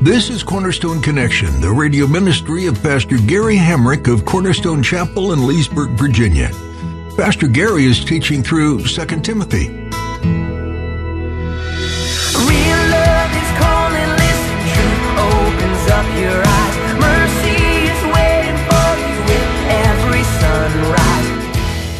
This is Cornerstone Connection, the radio ministry of Pastor Gary Hamrick of Cornerstone Chapel in Leesburg, Virginia. Pastor Gary is teaching through 2 Timothy.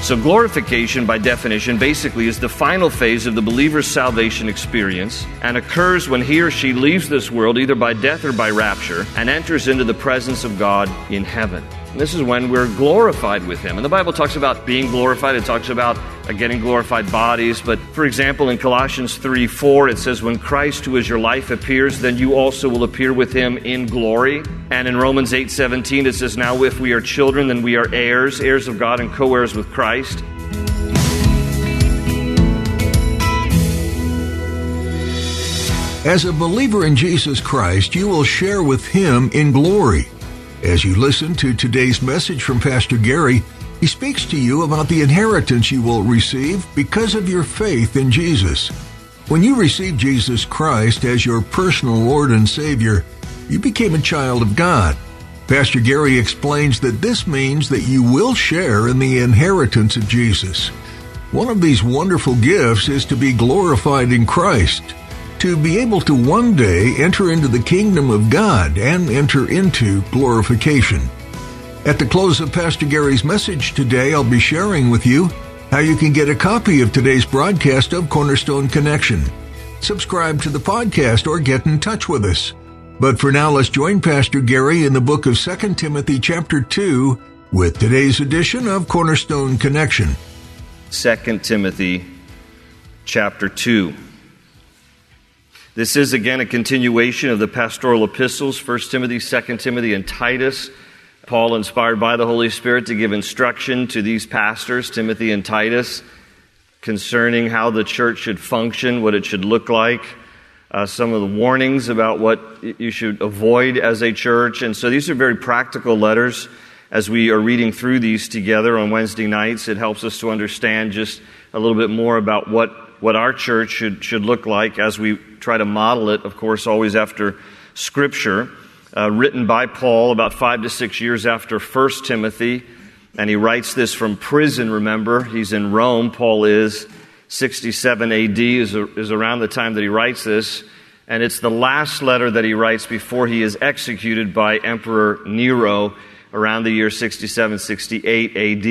So, glorification, by definition, basically is the final phase of the believer's salvation experience and occurs when he or she leaves this world either by death or by rapture and enters into the presence of God in heaven. And this is when we're glorified with Him. And the Bible talks about being glorified, it talks about uh, getting glorified bodies. But for example, in Colossians 3 4, it says, When Christ, who is your life, appears, then you also will appear with Him in glory. And in Romans eight seventeen, it says, Now if we are children, then we are heirs, heirs of God and co heirs with Christ. As a believer in Jesus Christ, you will share with Him in glory. As you listen to today's message from Pastor Gary, he speaks to you about the inheritance you will receive because of your faith in Jesus. When you received Jesus Christ as your personal Lord and Savior, you became a child of God. Pastor Gary explains that this means that you will share in the inheritance of Jesus. One of these wonderful gifts is to be glorified in Christ, to be able to one day enter into the kingdom of God and enter into glorification. At the close of Pastor Gary's message today, I'll be sharing with you how you can get a copy of today's broadcast of Cornerstone Connection. Subscribe to the podcast or get in touch with us. But for now, let's join Pastor Gary in the book of 2 Timothy chapter 2 with today's edition of Cornerstone Connection. 2 Timothy chapter 2. This is again a continuation of the pastoral epistles, 1 Timothy, 2 Timothy, and Titus. Paul, inspired by the Holy Spirit, to give instruction to these pastors, Timothy and Titus, concerning how the church should function, what it should look like, uh, some of the warnings about what you should avoid as a church. And so these are very practical letters. As we are reading through these together on Wednesday nights, it helps us to understand just a little bit more about what, what our church should, should look like as we try to model it, of course, always after Scripture uh, written by Paul about five to six years after 1 Timothy. And he writes this from prison, remember. He's in Rome. Paul is 67 AD, is, is around the time that he writes this. And it's the last letter that he writes before he is executed by Emperor Nero around the year 67 68 AD.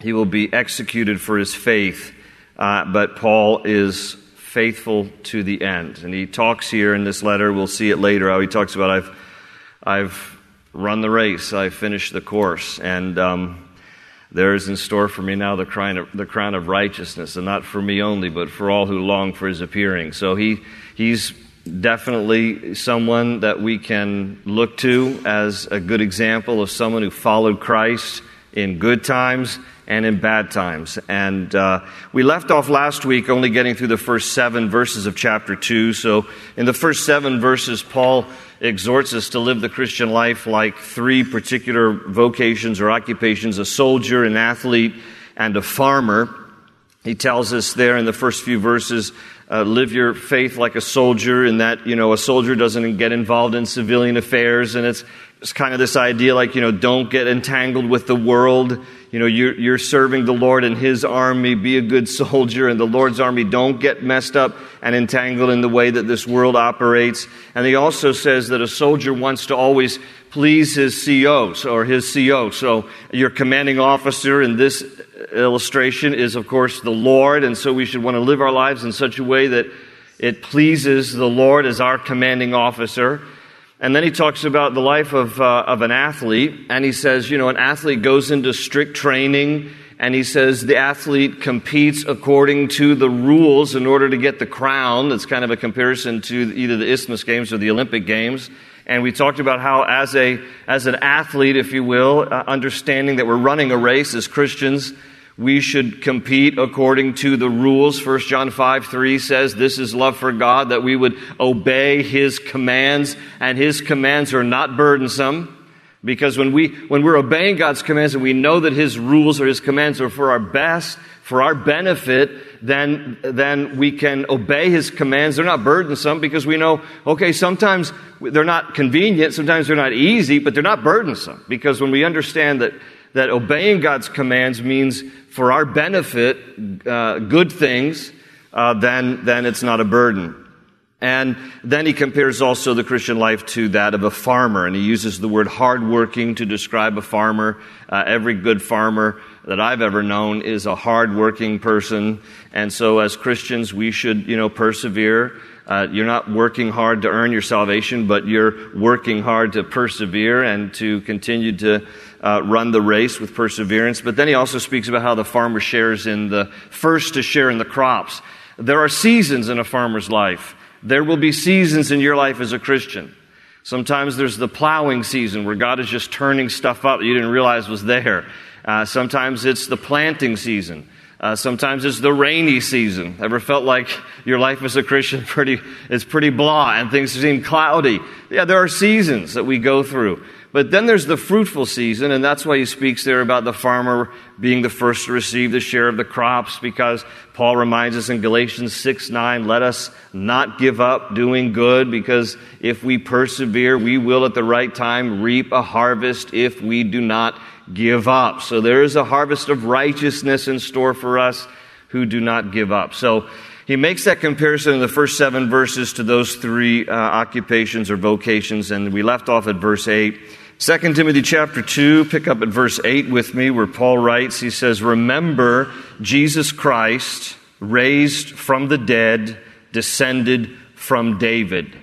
He will be executed for his faith. Uh, but Paul is faithful to the end. And he talks here in this letter, we'll see it later, how he talks about I've, I've run the race, I've finished the course, and um, there is in store for me now the crown, of, the crown of righteousness, and not for me only, but for all who long for his appearing. So he, he's definitely someone that we can look to as a good example of someone who followed Christ in good times and in bad times. And uh, we left off last week only getting through the first seven verses of chapter 2. So in the first seven verses, Paul exhorts us to live the Christian life like three particular vocations or occupations a soldier, an athlete, and a farmer. He tells us there in the first few verses, uh, live your faith like a soldier, in that, you know, a soldier doesn't get involved in civilian affairs, and it's, it's kind of this idea like, you know, don't get entangled with the world. You know, you're, you're serving the Lord and His army. Be a good soldier in the Lord's army. Don't get messed up and entangled in the way that this world operates. And he also says that a soldier wants to always please his CO or his CO. So your commanding officer in this illustration is, of course, the Lord. And so we should want to live our lives in such a way that it pleases the Lord as our commanding officer. And then he talks about the life of, uh, of an athlete, and he says, you know, an athlete goes into strict training and he says the athlete competes according to the rules in order to get the crown. That's kind of a comparison to either the Isthmus Games or the Olympic Games. And we talked about how, as, a, as an athlete, if you will, uh, understanding that we're running a race as Christians, we should compete according to the rules. 1 John 5 3 says, This is love for God, that we would obey His commands, and His commands are not burdensome. Because when, we, when we're obeying God's commands and we know that His rules or His commands are for our best, for our benefit, then, then we can obey His commands. They're not burdensome because we know, okay, sometimes they're not convenient, sometimes they're not easy, but they're not burdensome. Because when we understand that, that obeying God's commands means for our benefit, uh, good things, uh, then, then it's not a burden. And then he compares also the Christian life to that of a farmer, and he uses the word hardworking to describe a farmer. Uh, every good farmer that I've ever known is a hardworking person, and so as Christians, we should, you know, persevere. Uh, you're not working hard to earn your salvation, but you're working hard to persevere and to continue to uh, run the race with perseverance. But then he also speaks about how the farmer shares in the first to share in the crops. There are seasons in a farmer's life. There will be seasons in your life as a Christian. Sometimes there's the plowing season where God is just turning stuff up that you didn't realize was there. Uh, sometimes it's the planting season. Uh, sometimes it's the rainy season. Ever felt like your life as a Christian pretty is pretty blah and things seem cloudy? Yeah, there are seasons that we go through. But then there's the fruitful season, and that's why he speaks there about the farmer being the first to receive the share of the crops, because Paul reminds us in Galatians 6 9, let us not give up doing good, because if we persevere, we will at the right time reap a harvest if we do not give up. So there is a harvest of righteousness in store for us who do not give up. So he makes that comparison in the first seven verses to those three uh, occupations or vocations, and we left off at verse 8. 2 Timothy chapter 2, pick up at verse 8 with me, where Paul writes, he says, Remember Jesus Christ, raised from the dead, descended from David.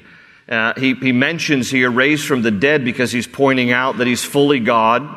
Uh, he, he mentions here raised from the dead because he's pointing out that he's fully God.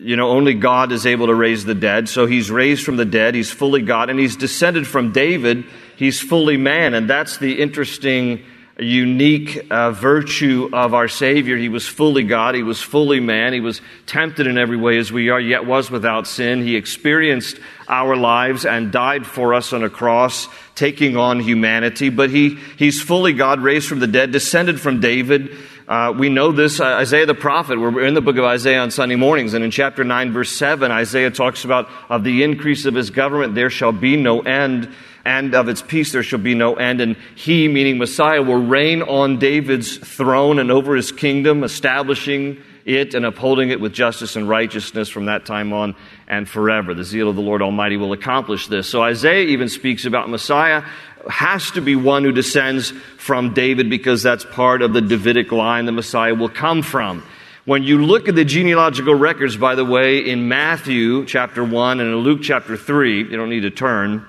You know, only God is able to raise the dead. So he's raised from the dead. He's fully God. And he's descended from David. He's fully man. And that's the interesting unique uh, virtue of our Savior. He was fully God, He was fully man, He was tempted in every way as we are, yet was without sin. He experienced our lives and died for us on a cross, taking on humanity. But he, He's fully God, raised from the dead, descended from David. Uh, we know this, uh, Isaiah the prophet. We're in the book of Isaiah on Sunday mornings, and in chapter 9, verse 7, Isaiah talks about of the increase of his government, there shall be no end and of its peace there shall be no end. And he, meaning Messiah, will reign on David's throne and over his kingdom, establishing it and upholding it with justice and righteousness from that time on and forever. The zeal of the Lord Almighty will accomplish this. So Isaiah even speaks about Messiah has to be one who descends from David because that's part of the Davidic line the Messiah will come from. When you look at the genealogical records, by the way, in Matthew chapter 1 and in Luke chapter 3, you don't need to turn,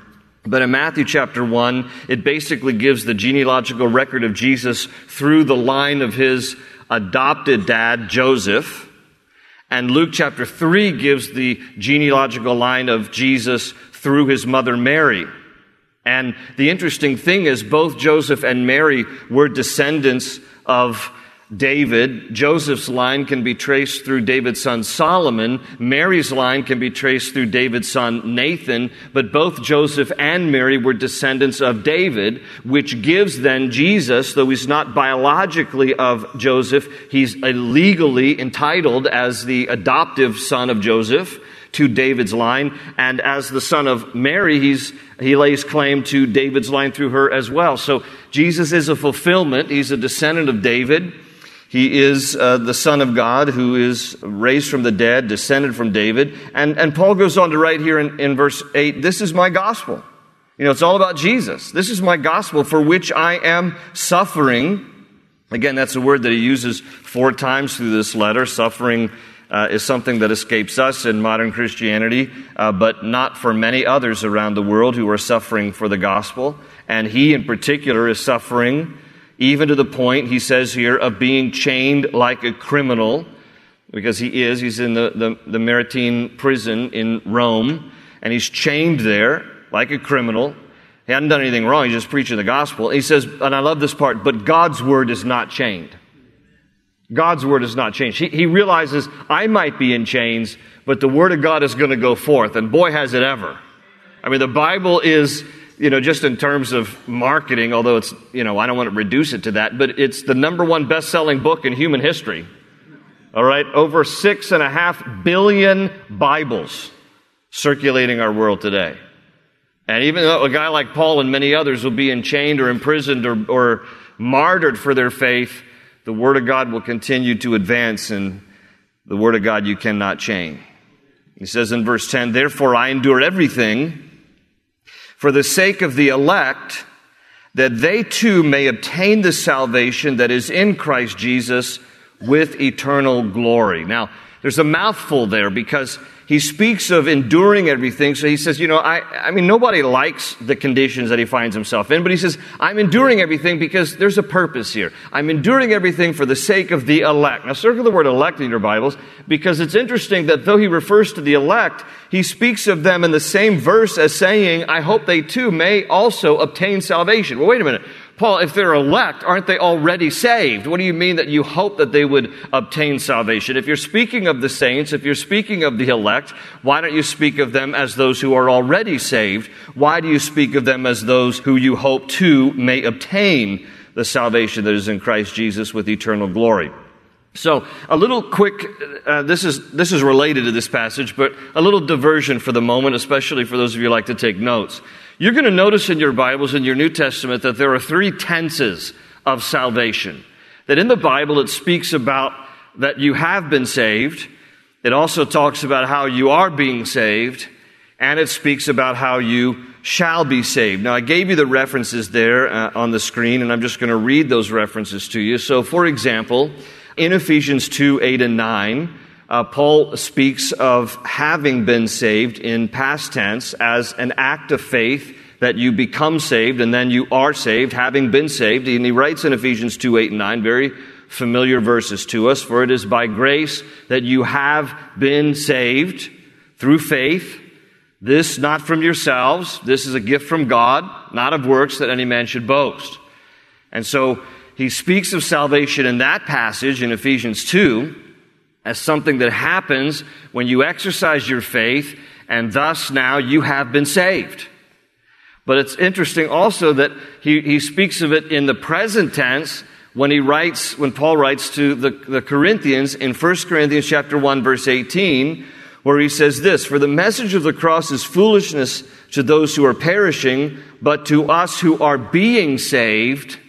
but in Matthew chapter 1, it basically gives the genealogical record of Jesus through the line of his adopted dad, Joseph. And Luke chapter 3 gives the genealogical line of Jesus through his mother Mary. And the interesting thing is, both Joseph and Mary were descendants of David. Joseph's line can be traced through David's son Solomon. Mary's line can be traced through David's son Nathan. But both Joseph and Mary were descendants of David, which gives then Jesus, though he's not biologically of Joseph, he's legally entitled as the adoptive son of Joseph to David's line. And as the son of Mary, he's, he lays claim to David's line through her as well. So Jesus is a fulfillment. He's a descendant of David. He is uh, the Son of God who is raised from the dead, descended from David. And, and Paul goes on to write here in, in verse 8 this is my gospel. You know, it's all about Jesus. This is my gospel for which I am suffering. Again, that's a word that he uses four times through this letter. Suffering uh, is something that escapes us in modern Christianity, uh, but not for many others around the world who are suffering for the gospel. And he, in particular, is suffering even to the point, he says here, of being chained like a criminal. because he is. He's in the, the, the Mamertine prison in Rome, and he's chained there like a criminal. He hadn't done anything wrong, he's just preaching the gospel. He says, and I love this part, but God's word is not chained. God's word is not changed. He, he realizes I might be in chains, but the word of God is going to go forth, and boy, has it ever. I mean, the Bible is, you know, just in terms of marketing, although it's, you know, I don't want to reduce it to that, but it's the number one best selling book in human history. All right, over six and a half billion Bibles circulating our world today. And even though a guy like Paul and many others will be enchained or imprisoned or, or martyred for their faith, the Word of God will continue to advance, and the Word of God you cannot change. He says in verse 10, Therefore I endure everything for the sake of the elect, that they too may obtain the salvation that is in Christ Jesus with eternal glory. Now, there's a mouthful there because he speaks of enduring everything. So he says, you know, I, I mean, nobody likes the conditions that he finds himself in, but he says, I'm enduring everything because there's a purpose here. I'm enduring everything for the sake of the elect. Now, circle the word elect in your Bibles because it's interesting that though he refers to the elect, he speaks of them in the same verse as saying, I hope they too may also obtain salvation. Well, wait a minute. Paul, if they're elect, aren't they already saved? What do you mean that you hope that they would obtain salvation? If you're speaking of the saints, if you're speaking of the elect, why don't you speak of them as those who are already saved? Why do you speak of them as those who you hope to may obtain the salvation that is in Christ Jesus with eternal glory? So, a little quick, uh, this, is, this is related to this passage, but a little diversion for the moment, especially for those of you who like to take notes. You're going to notice in your Bibles, in your New Testament, that there are three tenses of salvation. That in the Bible, it speaks about that you have been saved. It also talks about how you are being saved. And it speaks about how you shall be saved. Now, I gave you the references there uh, on the screen, and I'm just going to read those references to you. So, for example, in Ephesians 2 8 and 9, uh, Paul speaks of having been saved in past tense as an act of faith that you become saved and then you are saved, having been saved. And he writes in Ephesians 2 8 and 9, very familiar verses to us. For it is by grace that you have been saved through faith. This not from yourselves. This is a gift from God, not of works that any man should boast. And so he speaks of salvation in that passage in Ephesians 2 as something that happens when you exercise your faith, and thus now you have been saved. But it's interesting also that he, he speaks of it in the present tense when he writes, when Paul writes to the, the Corinthians in 1 Corinthians chapter 1, verse 18, where he says this, For the message of the cross is foolishness to those who are perishing, but to us who are being saved,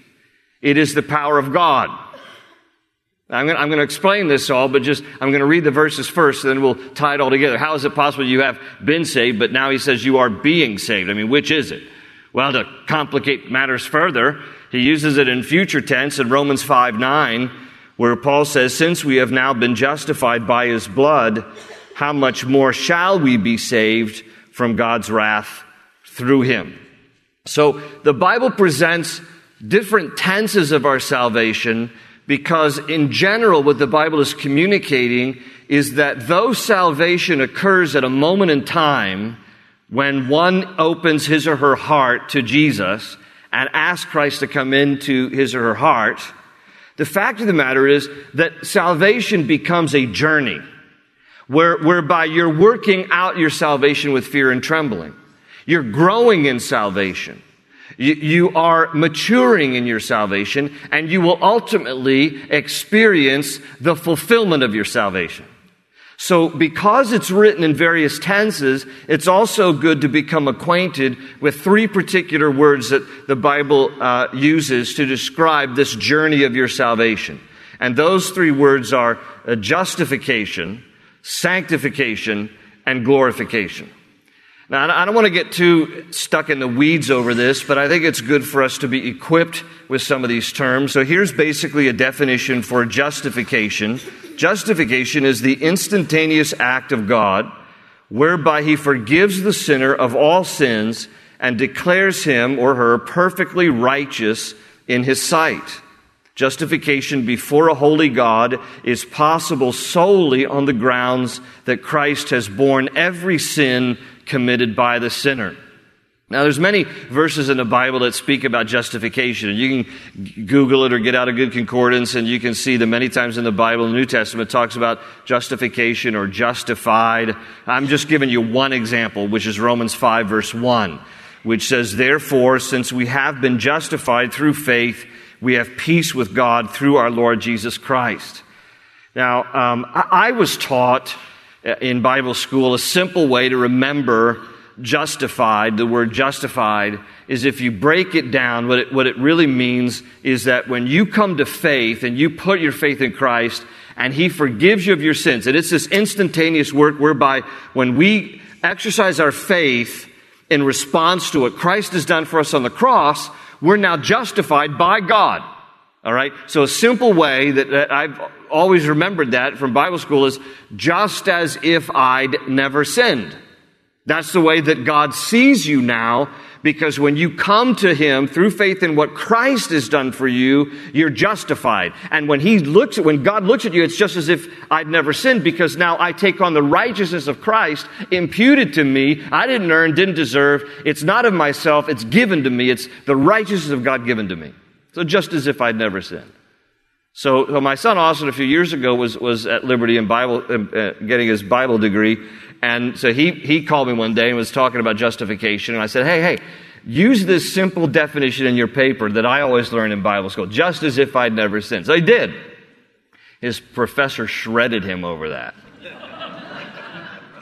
it is the power of God. I'm going, to, explain this all, but just, I'm going to read the verses first, and then we'll tie it all together. How is it possible you have been saved, but now he says you are being saved? I mean, which is it? Well, to complicate matters further, he uses it in future tense in Romans 5 9, where Paul says, Since we have now been justified by his blood, how much more shall we be saved from God's wrath through him? So the Bible presents different tenses of our salvation because in general, what the Bible is communicating is that though salvation occurs at a moment in time when one opens his or her heart to Jesus and asks Christ to come into his or her heart, the fact of the matter is that salvation becomes a journey where, whereby you're working out your salvation with fear and trembling. You're growing in salvation. You, are maturing in your salvation, and you will ultimately experience the fulfillment of your salvation. So, because it's written in various tenses, it's also good to become acquainted with three particular words that the Bible uh, uses to describe this journey of your salvation. And those three words are uh, justification, sanctification, and glorification. Now, I don't want to get too stuck in the weeds over this, but I think it's good for us to be equipped with some of these terms. So here's basically a definition for justification. Justification is the instantaneous act of God whereby he forgives the sinner of all sins and declares him or her perfectly righteous in his sight. Justification before a holy God is possible solely on the grounds that Christ has borne every sin committed by the sinner. Now, there's many verses in the Bible that speak about justification, and you can Google it or get out a good concordance, and you can see that many times in the Bible, the New Testament talks about justification or justified. I'm just giving you one example, which is Romans 5, verse 1, which says, Therefore, since we have been justified through faith, we have peace with God through our Lord Jesus Christ. Now, um, I, I was taught Uh, in Bible school a simple way to remember justified, the word justified, is if you break it down, what it, what it really means is that when you come to faith and you put your faith in Christ and He forgives you of your sins, and it's this instantaneous work whereby when we exercise our faith in response to what Christ has done for us on the cross, we're now justified by God. All right? So a simple way that, that I've always remembered that from Bible school is just as if I'd never sinned. That's the way that God sees you now because when you come to Him through faith in what Christ has done for you, you're justified. And when He looks at, when God looks at you, it's just as if I'd never sinned because now I take on the righteousness of Christ imputed to me. I didn't earn, didn't deserve. It's not of myself. It's given to me. It's the righteousness of God given to me. So just as if I'd never sinned. So, so my son Austin a few years ago was, was at Liberty in Bible, uh, getting his Bible degree. And so he, he called me one day and was talking about justification. And I said, hey, hey, use this simple definition in your paper that I always learned in Bible school, just as if I'd never sinned. So he did. His professor shredded him over that.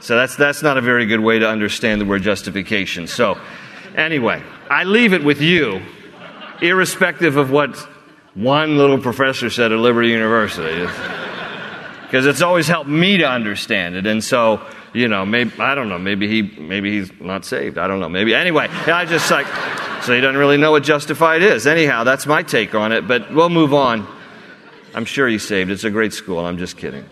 So that's, that's not a very good way to understand the word justification. So anyway, I leave it with you, irrespective of what one little professor said at Liberty University. Because it's always helped me to understand it. And so, you know, maybe, I don't know, maybe he, maybe he's not saved. I don't know. Maybe, anyway, I just like, so he doesn't really know what justified is. Anyhow, that's my take on it, but we'll move on. I'm sure he's saved. It's a great school. I'm just kidding.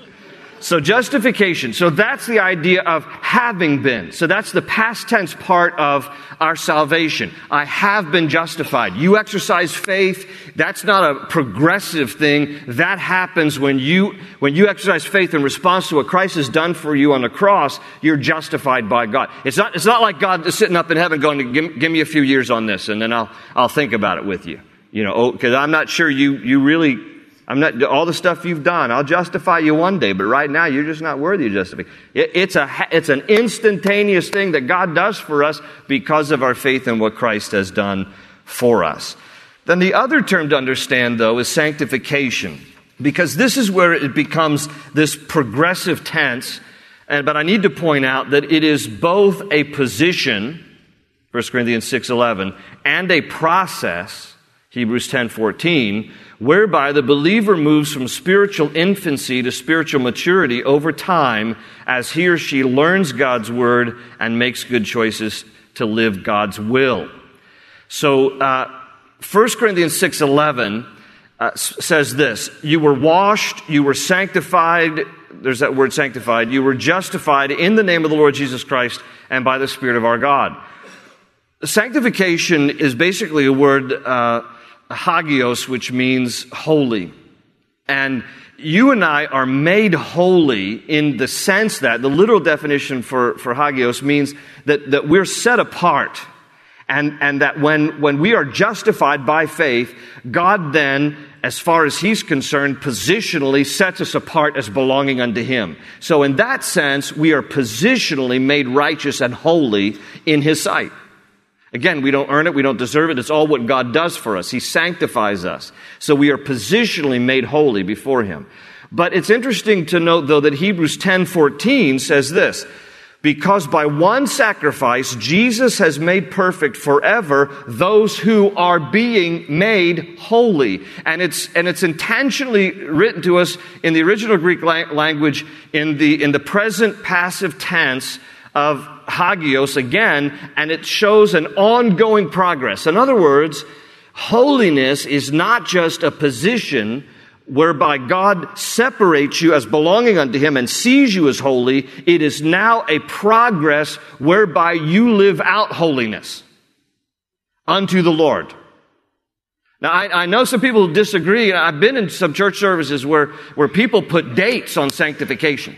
So justification. So that's the idea of having been. So that's the past tense part of our salvation. I have been justified. You exercise faith. That's not a progressive thing. That happens when you, when you exercise faith in response to what Christ has done for you on the cross, you're justified by God. It's not, it's not like God is sitting up in heaven going, give, give me a few years on this and then I'll, I'll think about it with you. You know, because oh, I'm not sure you, you really I'm not, all the stuff you've done, I'll justify you one day, but right now you're just not worthy of justification. It, it's, a, it's an instantaneous thing that God does for us because of our faith in what Christ has done for us. Then the other term to understand, though, is sanctification, because this is where it becomes this progressive tense. And, but I need to point out that it is both a position, 1 Corinthians 6.11, and a process, Hebrews 10.14, whereby the believer moves from spiritual infancy to spiritual maturity over time as he or she learns God's word and makes good choices to live God's will. So, uh, 1 Corinthians 6.11 uh, says this, you were washed, you were sanctified, there's that word sanctified, you were justified in the name of the Lord Jesus Christ and by the Spirit of our God. Sanctification is basically a word uh, hagios, which means holy. And you and I are made holy in the sense that the literal definition for, for hagios means that, that we're set apart. And, and that when, when we are justified by faith, God then, as far as He's concerned, positionally sets us apart as belonging unto Him. So in that sense, we are positionally made righteous and holy in His sight. Again, we don't earn it, we don't deserve it. It's all what God does for us. He sanctifies us. So we are positionally made holy before Him. But it's interesting to note, though, that Hebrews 10:14 says this: because by one sacrifice Jesus has made perfect forever those who are being made holy. And it's, and it's intentionally written to us in the original Greek language in the, in the present passive tense of hagios again, and it shows an ongoing progress. In other words, holiness is not just a position whereby God separates you as belonging unto Him and sees you as holy. It is now a progress whereby you live out holiness unto the Lord. Now, I, I, know some people disagree. I've been in some church services where, where people put dates on sanctification.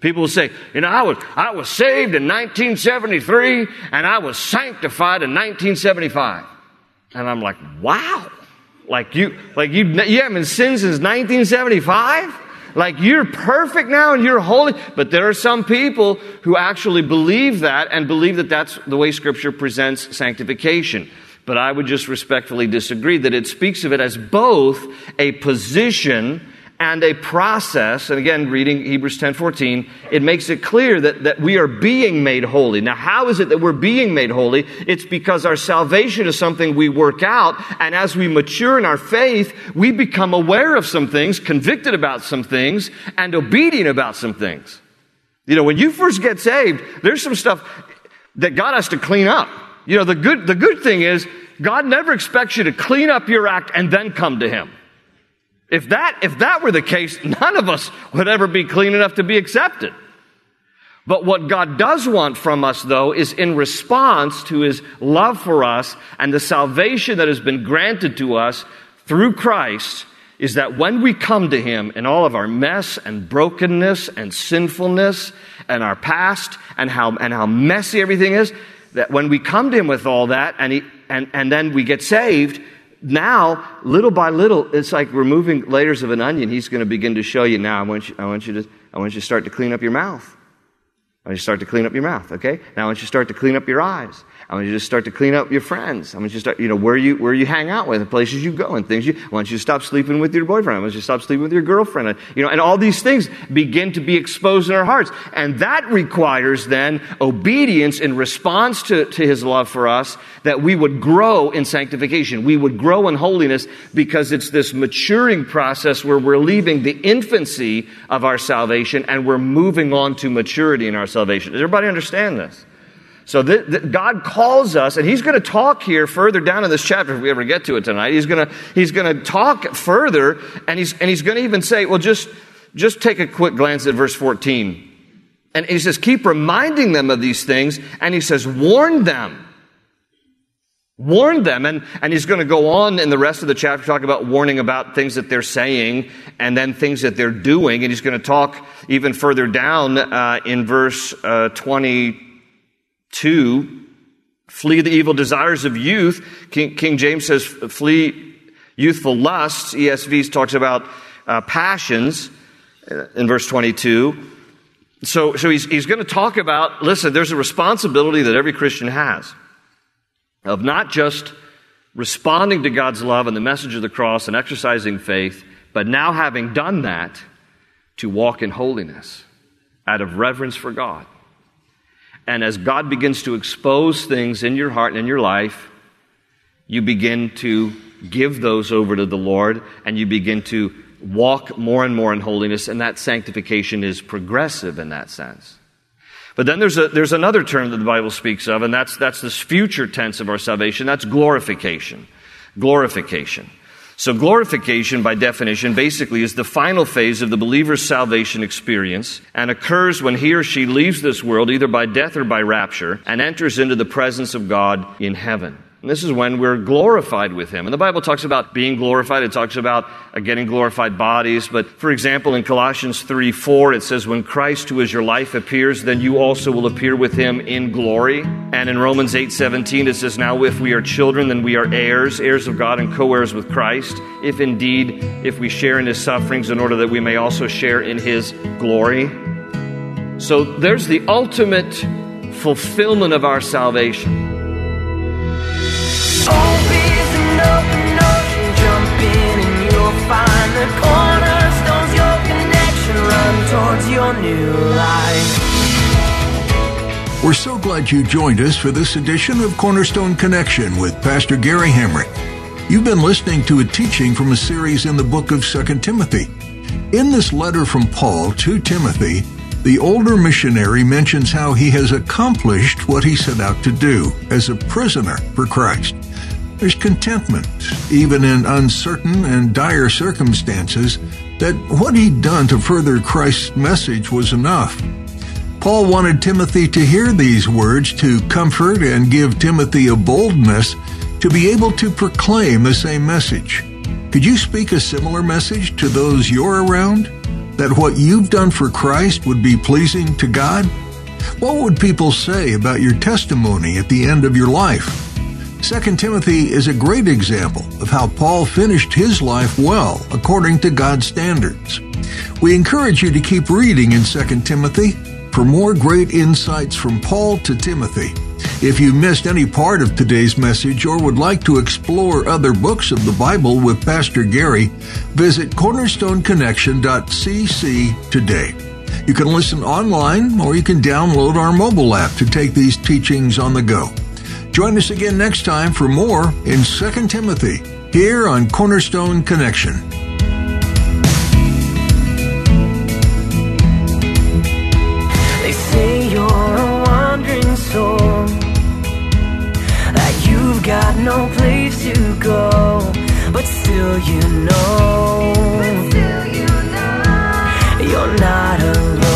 People will say, you know, I was, I was saved in 1973 and I was sanctified in 1975. And I'm like, wow. Like you, like you, you haven't sinned since 1975? Like you're perfect now and you're holy. But there are some people who actually believe that and believe that that's the way scripture presents sanctification. But I would just respectfully disagree that it speaks of it as both a position and a process. And again, reading Hebrews 10 14, it makes it clear that, that we are being made holy. Now, how is it that we're being made holy? It's because our salvation is something we work out. And as we mature in our faith, we become aware of some things, convicted about some things, and obedient about some things. You know, when you first get saved, there's some stuff that God has to clean up. You know, the good, the good thing is God never expects you to clean up your act and then come to Him. If that, if that were the case, none of us would ever be clean enough to be accepted. But what God does want from us, though, is in response to His love for us and the salvation that has been granted to us through Christ, is that when we come to Him in all of our mess and brokenness and sinfulness and our past and how, and how messy everything is, that when we come to him with all that and, he, and, and then we get saved, now, little by little, it's like removing layers of an onion. He's going to begin to show you now. I want you, I want you to, I want you to start to clean up your mouth. I want you to start to clean up your mouth, okay? Now I want you to start to clean up your eyes. I want you to start to clean up your friends. I want you to start, you know, where you, where you hang out with, the places you go and things you, I want you to stop sleeping with your boyfriend. I want you to stop sleeping with your girlfriend. And, you know, and all these things begin to be exposed in our hearts. And that requires then obedience in response to, to his love for us that we would grow in sanctification. We would grow in holiness because it's this maturing process where we're leaving the infancy of our salvation and we're moving on to maturity in our salvation. Does everybody understand this? So th- th- God calls us, and He's going to talk here further down in this chapter if we ever get to it tonight. He's going to He's going to talk further, and He's and He's going to even say, well, just just take a quick glance at verse 14. And He says, keep reminding them of these things, and He says, warn them. Warn them. And, and he's going to go on in the rest of the chapter, talk about warning about things that they're saying and then things that they're doing. And he's going to talk even further down uh, in verse uh, 20 Two, flee the evil desires of youth. King, King James says, flee youthful lusts. ESV talks about uh, passions uh, in verse 22. So, so he's, he's going to talk about listen, there's a responsibility that every Christian has of not just responding to God's love and the message of the cross and exercising faith, but now having done that, to walk in holiness out of reverence for God. And as God begins to expose things in your heart and in your life, you begin to give those over to the Lord and you begin to walk more and more in holiness, and that sanctification is progressive in that sense. But then there's, a, there's another term that the Bible speaks of, and that's, that's this future tense of our salvation. That's glorification. Glorification. So glorification, by definition, basically is the final phase of the believer's salvation experience and occurs when he or she leaves this world either by death or by rapture and enters into the presence of God in heaven. And this is when we're glorified with Him. And the Bible talks about being glorified. It talks about getting glorified bodies. But for example, in Colossians 3 4, it says, When Christ, who is your life, appears, then you also will appear with Him in glory. And in Romans 8 17, it says, Now if we are children, then we are heirs, heirs of God and co heirs with Christ. If indeed, if we share in His sufferings, in order that we may also share in His glory. So there's the ultimate fulfillment of our salvation. We're so glad you joined us for this edition of Cornerstone Connection with Pastor Gary Hamrick. You've been listening to a teaching from a series in the book of 2 Timothy. In this letter from Paul to Timothy, the older missionary mentions how he has accomplished what he set out to do as a prisoner for Christ. There's contentment, even in uncertain and dire circumstances, that what he'd done to further Christ's message was enough. Paul wanted Timothy to hear these words to comfort and give Timothy a boldness to be able to proclaim the same message. Could you speak a similar message to those you're around? That what you've done for Christ would be pleasing to God? What would people say about your testimony at the end of your life? 2 Timothy is a great example of how Paul finished his life well according to God's standards. We encourage you to keep reading in 2 Timothy for more great insights from Paul to Timothy. If you missed any part of today's message or would like to explore other books of the Bible with Pastor Gary, visit cornerstoneconnection.cc today. You can listen online or you can download our mobile app to take these teachings on the go. Join us again next time for more in 2 Timothy here on Cornerstone Connection. They say you're a wandering soul That you've got no place to go But still you know. You're not alone